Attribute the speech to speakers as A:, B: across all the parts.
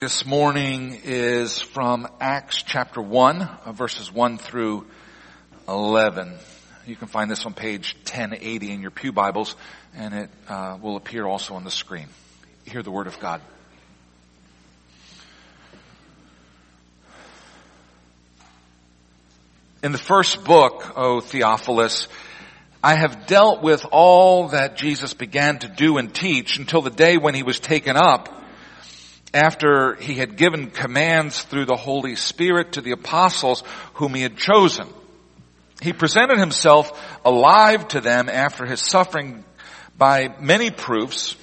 A: This morning is from Acts chapter 1, uh, verses 1 through 11. You can find this on page 1080 in your Pew Bibles, and it uh, will appear also on the screen. Hear the Word of God. In the first book, O Theophilus, I have dealt with all that Jesus began to do and teach until the day when he was taken up after he had given commands through the Holy Spirit to the apostles whom he had chosen. He presented himself alive to them after his suffering by many proofs,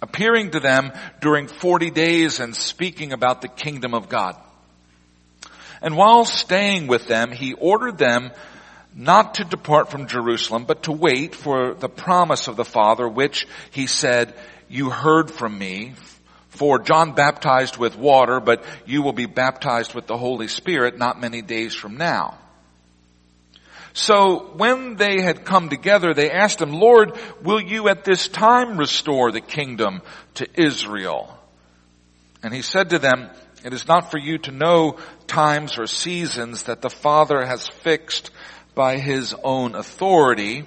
A: appearing to them during 40 days and speaking about the kingdom of God. And while staying with them, he ordered them not to depart from Jerusalem, but to wait for the promise of the Father, which he said, you heard from me, for John baptized with water, but you will be baptized with the Holy Spirit not many days from now. So when they had come together, they asked him, Lord, will you at this time restore the kingdom to Israel? And he said to them, it is not for you to know times or seasons that the Father has fixed by his own authority,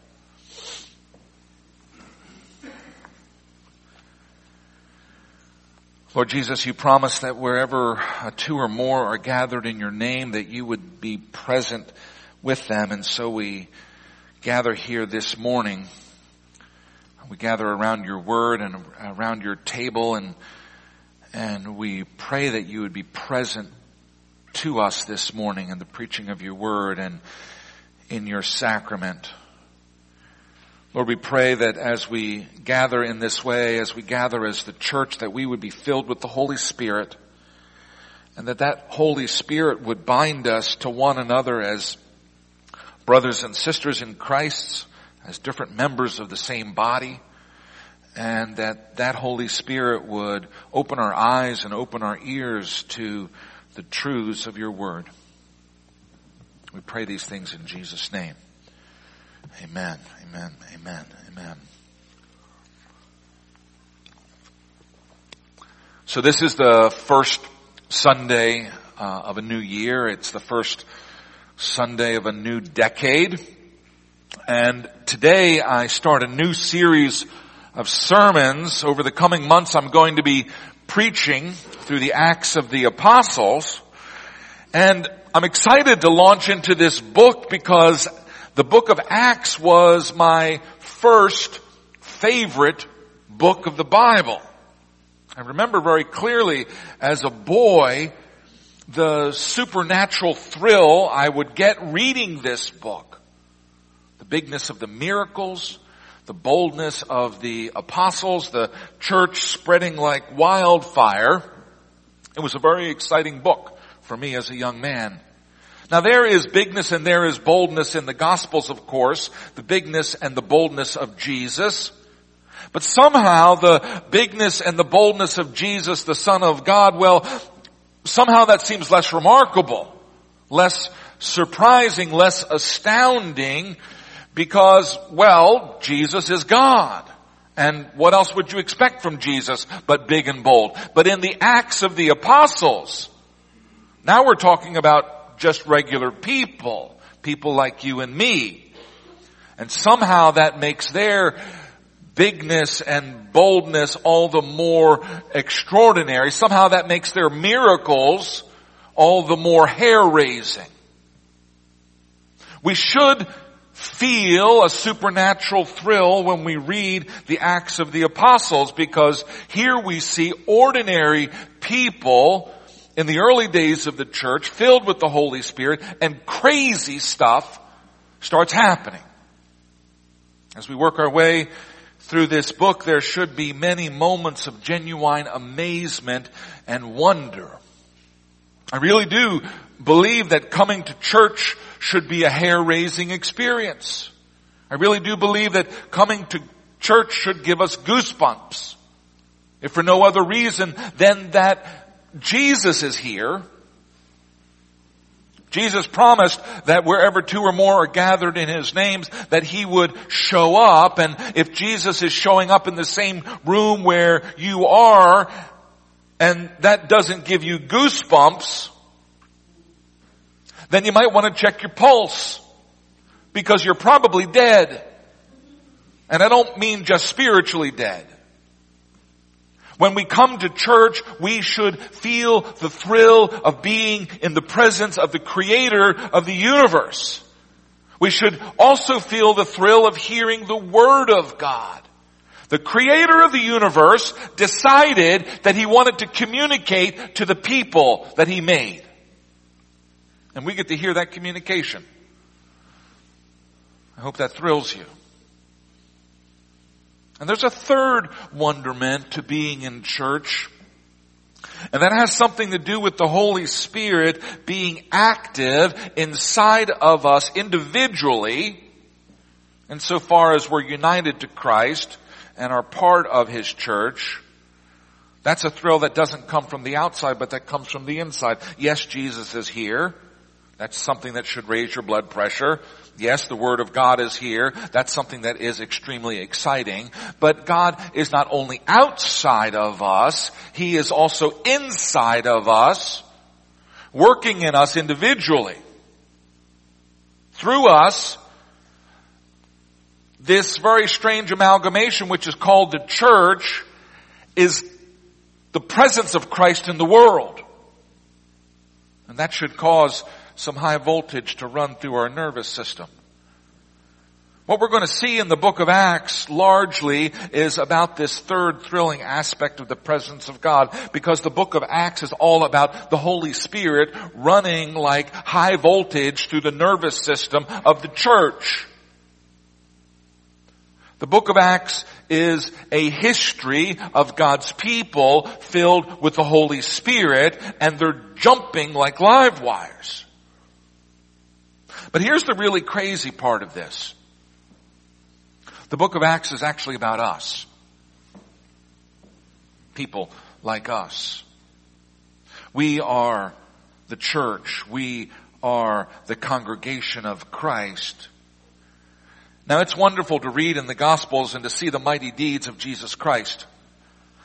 A: Lord Jesus, you promised that wherever two or more are gathered in your name, that you would be present with them. And so we gather here this morning. We gather around your word and around your table and, and we pray that you would be present to us this morning in the preaching of your word and in your sacrament. Lord, we pray that as we gather in this way, as we gather as the church, that we would be filled with the Holy Spirit and that that Holy Spirit would bind us to one another as brothers and sisters in Christ, as different members of the same body, and that that Holy Spirit would open our eyes and open our ears to the truths of your word. We pray these things in Jesus' name. Amen. Amen. Amen. Amen. So this is the first Sunday uh, of a new year. It's the first Sunday of a new decade. And today I start a new series of sermons. Over the coming months I'm going to be preaching through the Acts of the Apostles. And I'm excited to launch into this book because the book of Acts was my first favorite book of the Bible. I remember very clearly as a boy the supernatural thrill I would get reading this book. The bigness of the miracles, the boldness of the apostles, the church spreading like wildfire. It was a very exciting book for me as a young man. Now there is bigness and there is boldness in the Gospels, of course, the bigness and the boldness of Jesus. But somehow the bigness and the boldness of Jesus, the Son of God, well, somehow that seems less remarkable, less surprising, less astounding, because, well, Jesus is God. And what else would you expect from Jesus but big and bold? But in the Acts of the Apostles, now we're talking about just regular people, people like you and me. And somehow that makes their bigness and boldness all the more extraordinary. Somehow that makes their miracles all the more hair raising. We should feel a supernatural thrill when we read the Acts of the Apostles because here we see ordinary people in the early days of the church filled with the Holy Spirit and crazy stuff starts happening. As we work our way through this book, there should be many moments of genuine amazement and wonder. I really do believe that coming to church should be a hair-raising experience. I really do believe that coming to church should give us goosebumps. If for no other reason than that Jesus is here. Jesus promised that wherever two or more are gathered in His names, that He would show up. And if Jesus is showing up in the same room where you are, and that doesn't give you goosebumps, then you might want to check your pulse because you're probably dead. And I don't mean just spiritually dead. When we come to church, we should feel the thrill of being in the presence of the creator of the universe. We should also feel the thrill of hearing the word of God. The creator of the universe decided that he wanted to communicate to the people that he made. And we get to hear that communication. I hope that thrills you. And there's a third wonderment to being in church. And that has something to do with the Holy Spirit being active inside of us individually, insofar as we're united to Christ and are part of His church. That's a thrill that doesn't come from the outside, but that comes from the inside. Yes, Jesus is here. That's something that should raise your blood pressure. Yes, the Word of God is here. That's something that is extremely exciting. But God is not only outside of us, He is also inside of us, working in us individually. Through us, this very strange amalgamation which is called the church is the presence of Christ in the world. And that should cause some high voltage to run through our nervous system. What we're going to see in the book of Acts largely is about this third thrilling aspect of the presence of God because the book of Acts is all about the Holy Spirit running like high voltage through the nervous system of the church. The book of Acts is a history of God's people filled with the Holy Spirit and they're jumping like live wires. But here's the really crazy part of this. The book of Acts is actually about us. People like us. We are the church. We are the congregation of Christ. Now it's wonderful to read in the Gospels and to see the mighty deeds of Jesus Christ.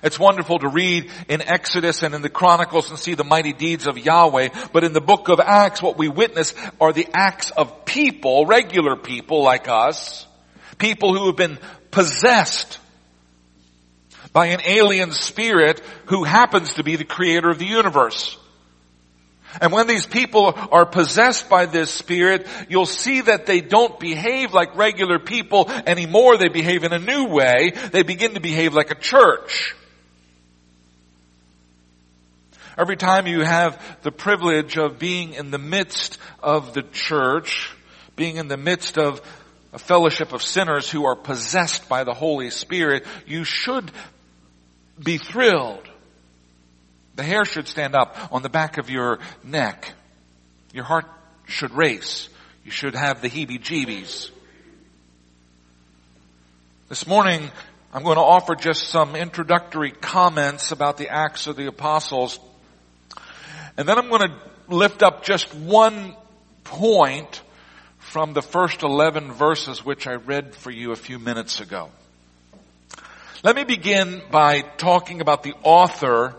A: It's wonderful to read in Exodus and in the Chronicles and see the mighty deeds of Yahweh, but in the book of Acts what we witness are the acts of people, regular people like us, people who have been possessed by an alien spirit who happens to be the creator of the universe. And when these people are possessed by this spirit, you'll see that they don't behave like regular people anymore. They behave in a new way. They begin to behave like a church. Every time you have the privilege of being in the midst of the church, being in the midst of a fellowship of sinners who are possessed by the Holy Spirit, you should be thrilled. The hair should stand up on the back of your neck. Your heart should race. You should have the heebie-jeebies. This morning, I'm going to offer just some introductory comments about the Acts of the Apostles and then I'm going to lift up just one point from the first 11 verses which I read for you a few minutes ago. Let me begin by talking about the author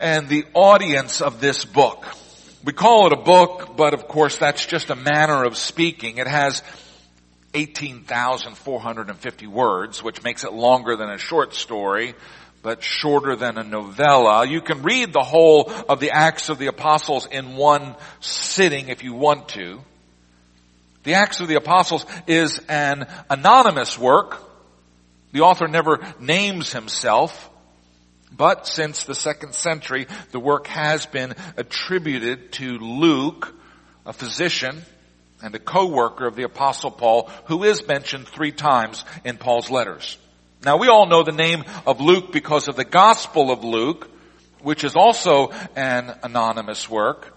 A: and the audience of this book. We call it a book, but of course that's just a manner of speaking. It has 18,450 words, which makes it longer than a short story but shorter than a novella. You can read the whole of the Acts of the Apostles in one sitting if you want to. The Acts of the Apostles is an anonymous work. The author never names himself. But since the second century, the work has been attributed to Luke, a physician and a co-worker of the apostle Paul, who is mentioned three times in Paul's letters. Now we all know the name of Luke because of the Gospel of Luke, which is also an anonymous work.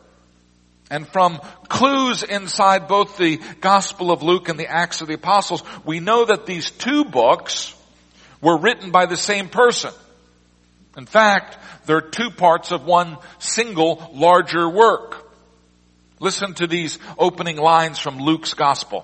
A: And from clues inside both the Gospel of Luke and the Acts of the Apostles, we know that these two books were written by the same person. In fact, they're two parts of one single larger work. Listen to these opening lines from Luke's Gospel.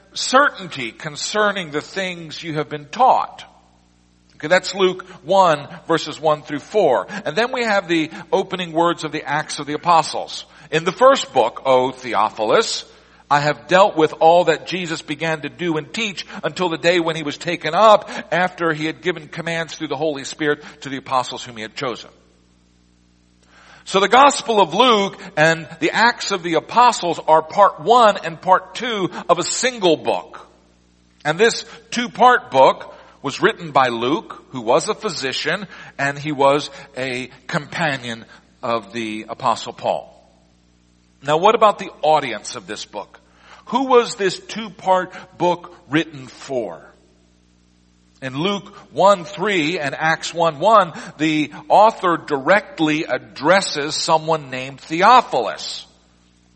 A: certainty concerning the things you have been taught. Okay, that's Luke 1 verses 1 through 4. And then we have the opening words of the Acts of the Apostles. In the first book, O Theophilus, I have dealt with all that Jesus began to do and teach until the day when he was taken up after he had given commands through the Holy Spirit to the apostles whom he had chosen. So the Gospel of Luke and the Acts of the Apostles are part one and part two of a single book. And this two-part book was written by Luke, who was a physician, and he was a companion of the apostle Paul. Now what about the audience of this book? Who was this two-part book written for? In Luke 1 3 and Acts 1 1, the author directly addresses someone named Theophilus.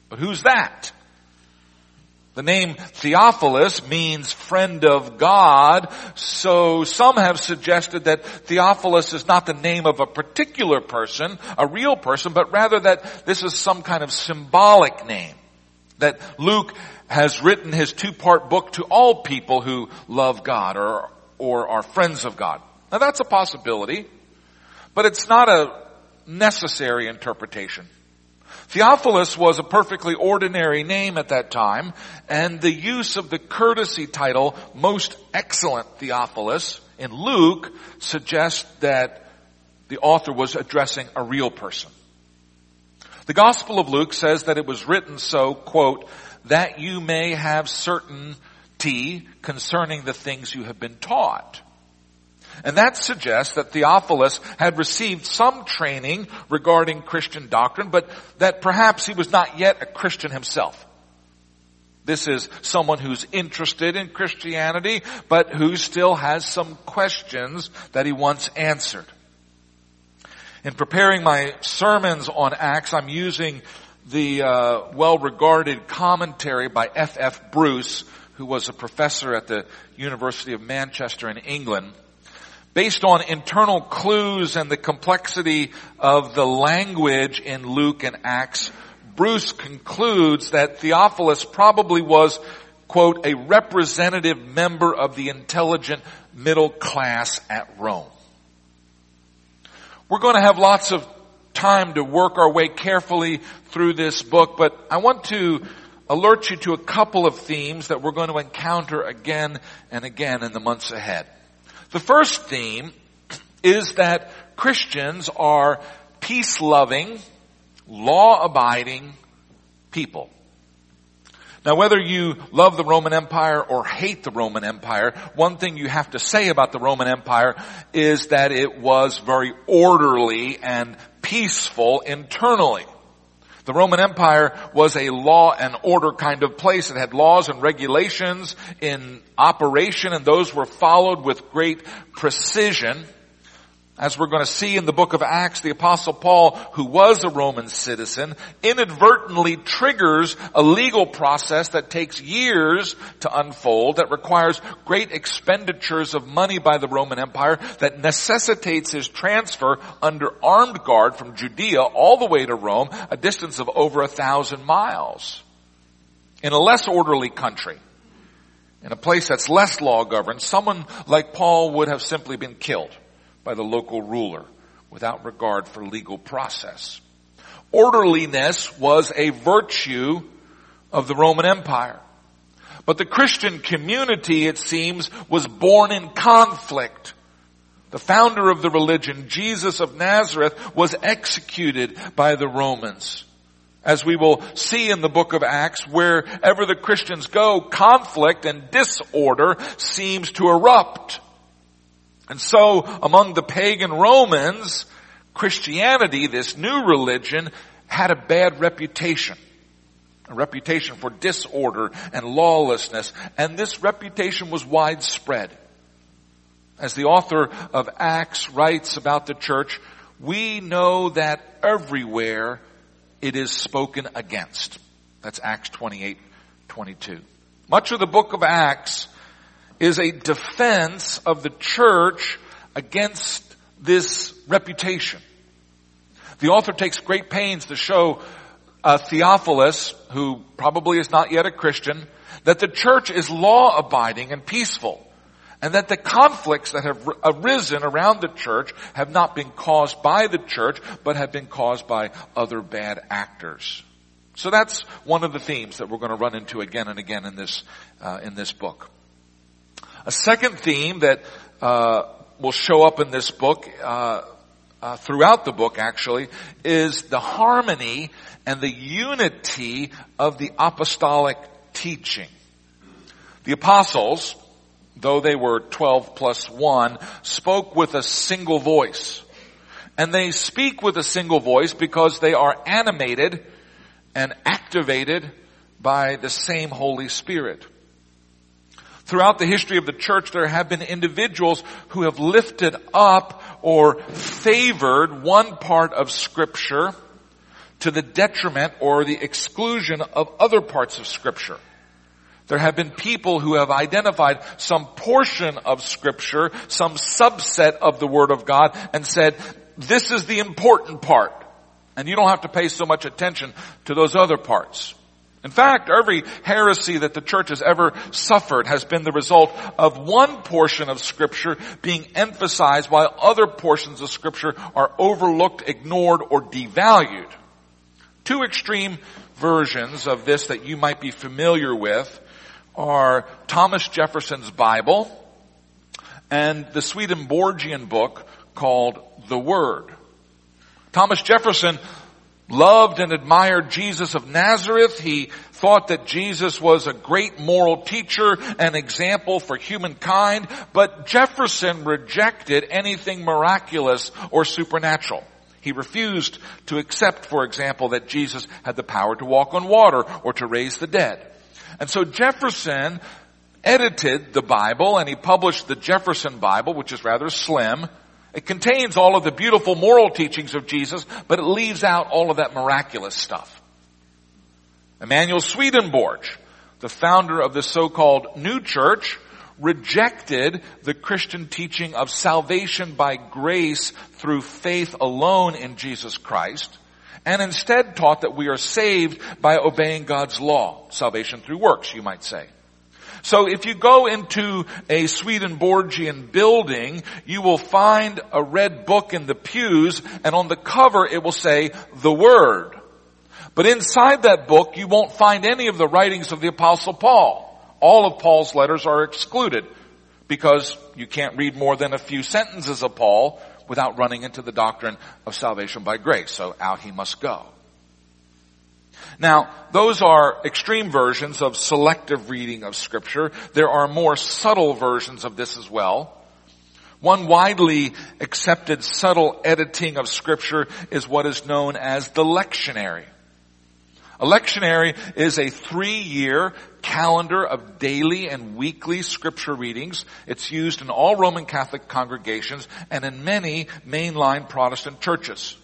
A: But who's that? The name Theophilus means friend of God, so some have suggested that Theophilus is not the name of a particular person, a real person, but rather that this is some kind of symbolic name. That Luke has written his two-part book to all people who love God or, or are friends of God. Now that's a possibility, but it's not a necessary interpretation. Theophilus was a perfectly ordinary name at that time, and the use of the courtesy title, most excellent Theophilus, in Luke suggests that the author was addressing a real person. The Gospel of Luke says that it was written so, quote, that you may have certainty concerning the things you have been taught. And that suggests that Theophilus had received some training regarding Christian doctrine, but that perhaps he was not yet a Christian himself. This is someone who's interested in Christianity, but who still has some questions that he wants answered. In preparing my sermons on Acts, I'm using the uh, well-regarded commentary by F. F. Bruce, who was a professor at the University of Manchester in England based on internal clues and the complexity of the language in Luke and Acts, Bruce concludes that Theophilus probably was, quote, a representative member of the intelligent middle class at Rome. We're going to have lots of time to work our way carefully through this book, but I want to alert you to a couple of themes that we're going to encounter again and again in the months ahead. The first theme is that Christians are peace-loving, law-abiding people. Now whether you love the Roman Empire or hate the Roman Empire, one thing you have to say about the Roman Empire is that it was very orderly and peaceful internally. The Roman Empire was a law and order kind of place. It had laws and regulations in operation and those were followed with great precision. As we're going to see in the book of Acts, the apostle Paul, who was a Roman citizen, inadvertently triggers a legal process that takes years to unfold, that requires great expenditures of money by the Roman Empire, that necessitates his transfer under armed guard from Judea all the way to Rome, a distance of over a thousand miles. In a less orderly country, in a place that's less law governed, someone like Paul would have simply been killed by the local ruler without regard for legal process. Orderliness was a virtue of the Roman Empire. But the Christian community, it seems, was born in conflict. The founder of the religion, Jesus of Nazareth, was executed by the Romans. As we will see in the book of Acts, wherever the Christians go, conflict and disorder seems to erupt. And so among the pagan Romans, Christianity, this new religion, had a bad reputation. A reputation for disorder and lawlessness. And this reputation was widespread. As the author of Acts writes about the church, we know that everywhere it is spoken against. That's Acts 28, 22. Much of the book of Acts is a defense of the church against this reputation. The author takes great pains to show uh, Theophilus, who probably is not yet a Christian, that the church is law abiding and peaceful. And that the conflicts that have arisen around the church have not been caused by the church, but have been caused by other bad actors. So that's one of the themes that we're going to run into again and again in this uh, in this book. A second theme that uh, will show up in this book, uh, uh, throughout the book actually, is the harmony and the unity of the apostolic teaching. The apostles, though they were 12 plus 1, spoke with a single voice. And they speak with a single voice because they are animated and activated by the same Holy Spirit. Throughout the history of the church, there have been individuals who have lifted up or favored one part of scripture to the detriment or the exclusion of other parts of scripture. There have been people who have identified some portion of scripture, some subset of the word of God and said, this is the important part. And you don't have to pay so much attention to those other parts. In fact, every heresy that the church has ever suffered has been the result of one portion of scripture being emphasized while other portions of scripture are overlooked, ignored, or devalued. Two extreme versions of this that you might be familiar with are Thomas Jefferson's Bible and the Swedenborgian book called The Word. Thomas Jefferson loved and admired Jesus of Nazareth. He thought that Jesus was a great moral teacher, and example for humankind, but Jefferson rejected anything miraculous or supernatural. He refused to accept, for example, that Jesus had the power to walk on water or to raise the dead. And so Jefferson edited the Bible and he published the Jefferson Bible, which is rather slim, it contains all of the beautiful moral teachings of Jesus, but it leaves out all of that miraculous stuff. Emanuel Swedenborg, the founder of the so-called New Church, rejected the Christian teaching of salvation by grace through faith alone in Jesus Christ, and instead taught that we are saved by obeying God's law, salvation through works, you might say. So if you go into a Swedenborgian building, you will find a red book in the pews and on the cover it will say the Word. But inside that book you won't find any of the writings of the apostle Paul. All of Paul's letters are excluded because you can't read more than a few sentences of Paul without running into the doctrine of salvation by grace. So out he must go. Now, those are extreme versions of selective reading of scripture. There are more subtle versions of this as well. One widely accepted subtle editing of scripture is what is known as the lectionary. A lectionary is a three-year calendar of daily and weekly scripture readings. It's used in all Roman Catholic congregations and in many mainline Protestant churches.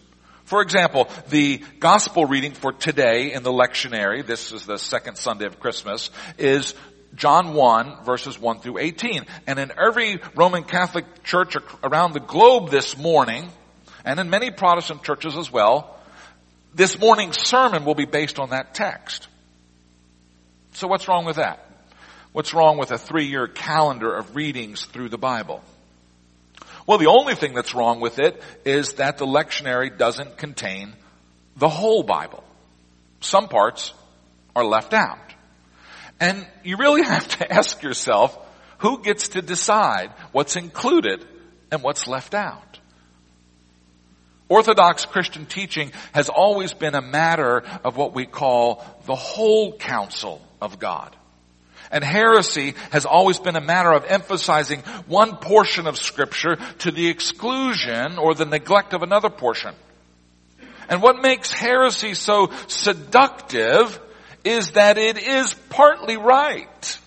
A: For example, the gospel reading for today in the lectionary, this is the second Sunday of Christmas, is John 1 verses 1 through 18. And in every Roman Catholic church around the globe this morning, and in many Protestant churches as well, this morning's sermon will be based on that text. So what's wrong with that? What's wrong with a three-year calendar of readings through the Bible? Well, the only thing that's wrong with it is that the lectionary doesn't contain the whole Bible. Some parts are left out. And you really have to ask yourself, who gets to decide what's included and what's left out? Orthodox Christian teaching has always been a matter of what we call the whole counsel of God. And heresy has always been a matter of emphasizing one portion of scripture to the exclusion or the neglect of another portion. And what makes heresy so seductive is that it is partly right.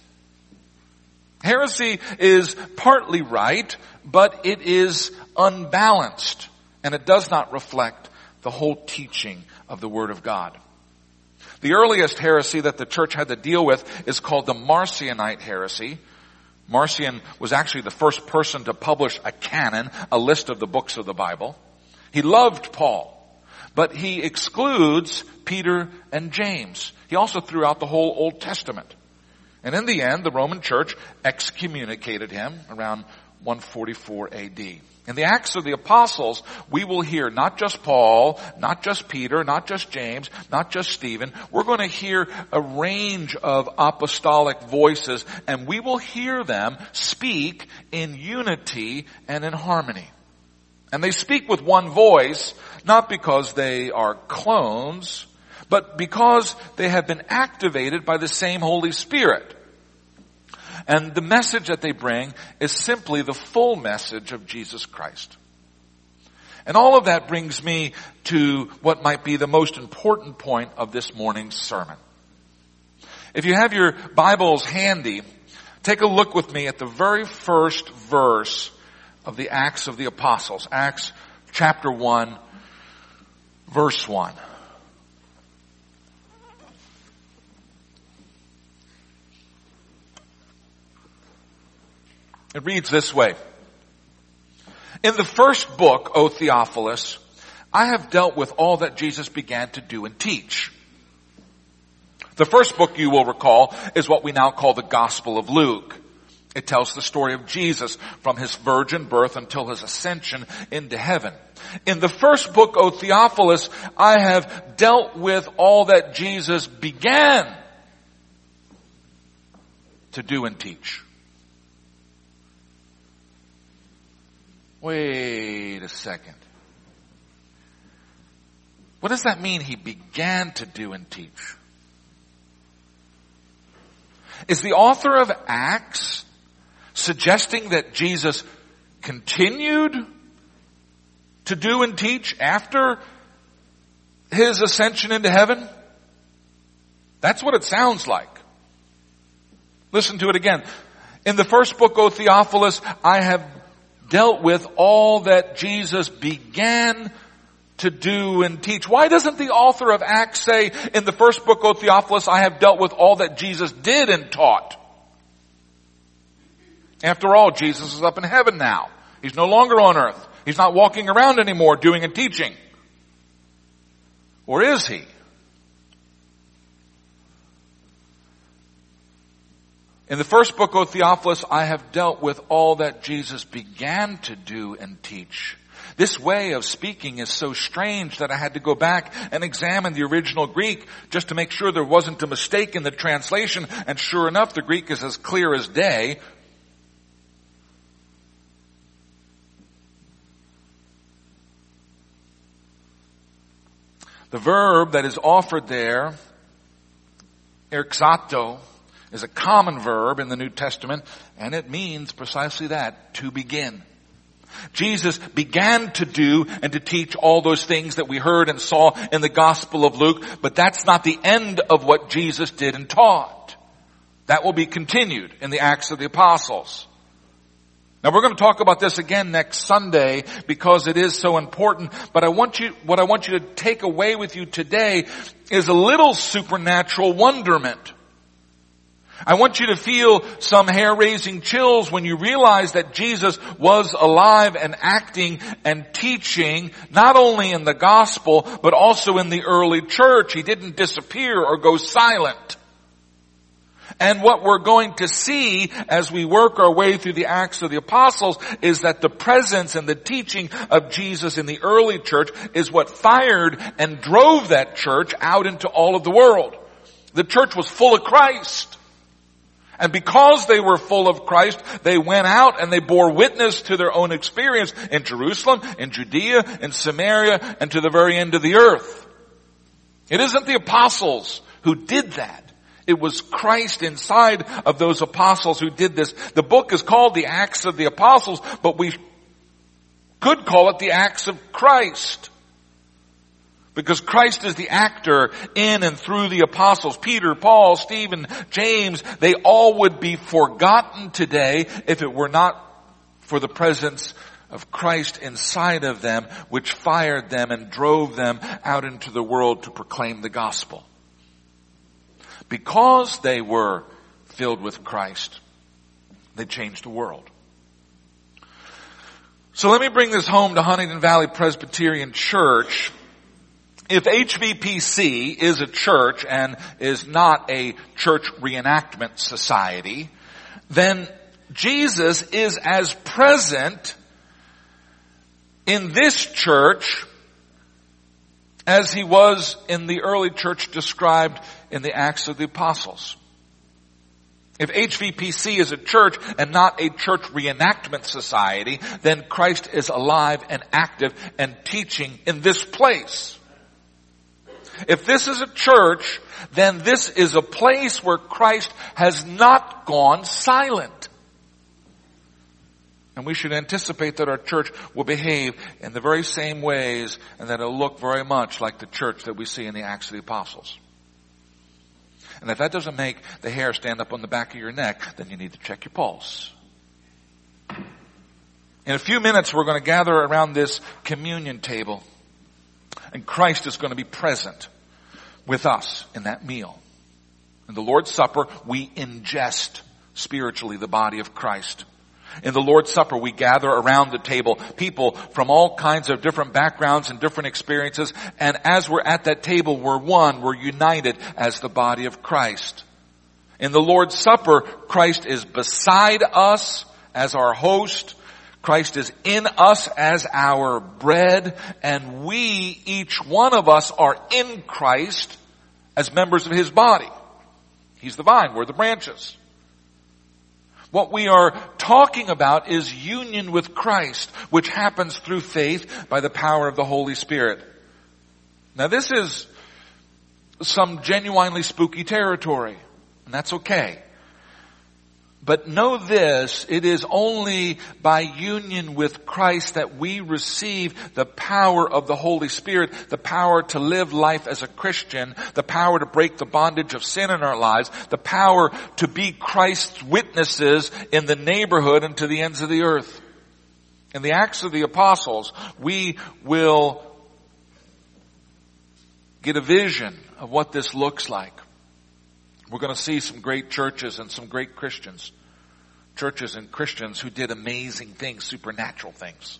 A: Heresy is partly right, but it is unbalanced and it does not reflect the whole teaching of the Word of God. The earliest heresy that the church had to deal with is called the Marcionite heresy. Marcion was actually the first person to publish a canon, a list of the books of the Bible. He loved Paul, but he excludes Peter and James. He also threw out the whole Old Testament. And in the end, the Roman church excommunicated him around 144 AD. In the Acts of the Apostles, we will hear not just Paul, not just Peter, not just James, not just Stephen. We're going to hear a range of apostolic voices and we will hear them speak in unity and in harmony. And they speak with one voice, not because they are clones, but because they have been activated by the same Holy Spirit. And the message that they bring is simply the full message of Jesus Christ. And all of that brings me to what might be the most important point of this morning's sermon. If you have your Bibles handy, take a look with me at the very first verse of the Acts of the Apostles. Acts chapter 1, verse 1. It reads this way. In the first book, O Theophilus, I have dealt with all that Jesus began to do and teach. The first book you will recall is what we now call the Gospel of Luke. It tells the story of Jesus from his virgin birth until his ascension into heaven. In the first book, O Theophilus, I have dealt with all that Jesus began to do and teach. Wait a second. What does that mean he began to do and teach? Is the author of Acts suggesting that Jesus continued to do and teach after his ascension into heaven? That's what it sounds like. Listen to it again. In the first book, O Theophilus, I have dealt with all that Jesus began to do and teach. Why doesn't the author of Acts say in the first book, O Theophilus, I have dealt with all that Jesus did and taught? After all, Jesus is up in heaven now. He's no longer on earth. He's not walking around anymore doing and teaching. Or is he? In the first book, O Theophilus, I have dealt with all that Jesus began to do and teach. This way of speaking is so strange that I had to go back and examine the original Greek just to make sure there wasn't a mistake in the translation. And sure enough, the Greek is as clear as day. The verb that is offered there, erxato, is a common verb in the New Testament, and it means precisely that, to begin. Jesus began to do and to teach all those things that we heard and saw in the Gospel of Luke, but that's not the end of what Jesus did and taught. That will be continued in the Acts of the Apostles. Now we're going to talk about this again next Sunday because it is so important, but I want you, what I want you to take away with you today is a little supernatural wonderment. I want you to feel some hair raising chills when you realize that Jesus was alive and acting and teaching not only in the gospel, but also in the early church. He didn't disappear or go silent. And what we're going to see as we work our way through the Acts of the Apostles is that the presence and the teaching of Jesus in the early church is what fired and drove that church out into all of the world. The church was full of Christ. And because they were full of Christ, they went out and they bore witness to their own experience in Jerusalem, in Judea, in Samaria, and to the very end of the earth. It isn't the apostles who did that. It was Christ inside of those apostles who did this. The book is called the Acts of the Apostles, but we could call it the Acts of Christ. Because Christ is the actor in and through the apostles. Peter, Paul, Stephen, James, they all would be forgotten today if it were not for the presence of Christ inside of them, which fired them and drove them out into the world to proclaim the gospel. Because they were filled with Christ, they changed the world. So let me bring this home to Huntingdon Valley Presbyterian Church if HVPC is a church and is not a church reenactment society, then Jesus is as present in this church as he was in the early church described in the Acts of the Apostles. If HVPC is a church and not a church reenactment society, then Christ is alive and active and teaching in this place. If this is a church, then this is a place where Christ has not gone silent. And we should anticipate that our church will behave in the very same ways and that it'll look very much like the church that we see in the Acts of the Apostles. And if that doesn't make the hair stand up on the back of your neck, then you need to check your pulse. In a few minutes, we're going to gather around this communion table. And Christ is going to be present with us in that meal. In the Lord's Supper, we ingest spiritually the body of Christ. In the Lord's Supper, we gather around the table people from all kinds of different backgrounds and different experiences. And as we're at that table, we're one, we're united as the body of Christ. In the Lord's Supper, Christ is beside us as our host. Christ is in us as our bread and we, each one of us are in Christ as members of His body. He's the vine, we're the branches. What we are talking about is union with Christ, which happens through faith by the power of the Holy Spirit. Now this is some genuinely spooky territory, and that's okay. But know this, it is only by union with Christ that we receive the power of the Holy Spirit, the power to live life as a Christian, the power to break the bondage of sin in our lives, the power to be Christ's witnesses in the neighborhood and to the ends of the earth. In the Acts of the Apostles, we will get a vision of what this looks like. We're going to see some great churches and some great Christians. Churches and Christians who did amazing things, supernatural things.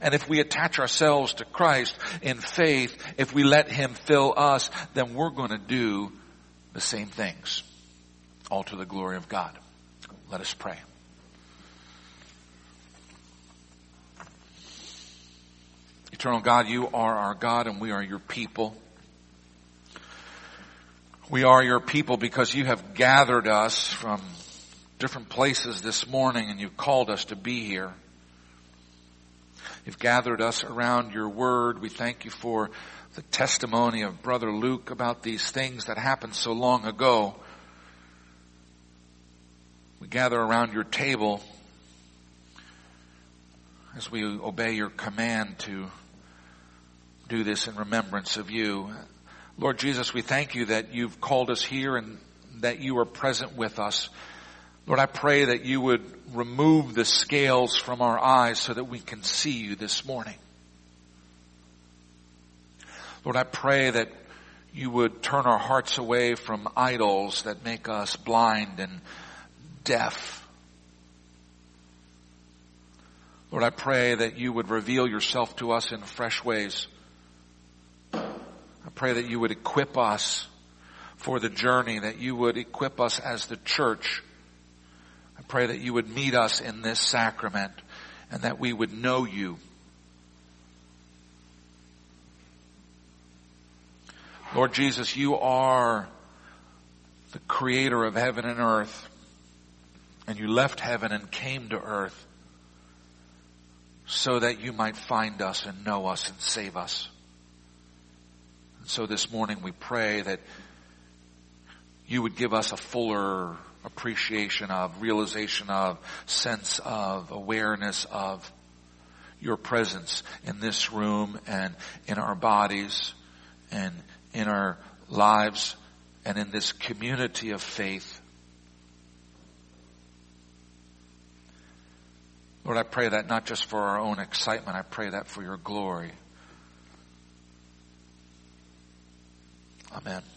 A: And if we attach ourselves to Christ in faith, if we let Him fill us, then we're going to do the same things. All to the glory of God. Let us pray. Eternal God, you are our God and we are your people. We are your people because you have gathered us from different places this morning and you've called us to be here. You've gathered us around your word. We thank you for the testimony of Brother Luke about these things that happened so long ago. We gather around your table as we obey your command to do this in remembrance of you. Lord Jesus, we thank you that you've called us here and that you are present with us. Lord, I pray that you would remove the scales from our eyes so that we can see you this morning. Lord, I pray that you would turn our hearts away from idols that make us blind and deaf. Lord, I pray that you would reveal yourself to us in fresh ways. I pray that you would equip us for the journey, that you would equip us as the church. I pray that you would meet us in this sacrament and that we would know you. Lord Jesus, you are the creator of heaven and earth, and you left heaven and came to earth so that you might find us and know us and save us. And so this morning we pray that you would give us a fuller appreciation of, realization of, sense of, awareness of your presence in this room and in our bodies and in our lives and in this community of faith. Lord, I pray that not just for our own excitement, I pray that for your glory. Amen.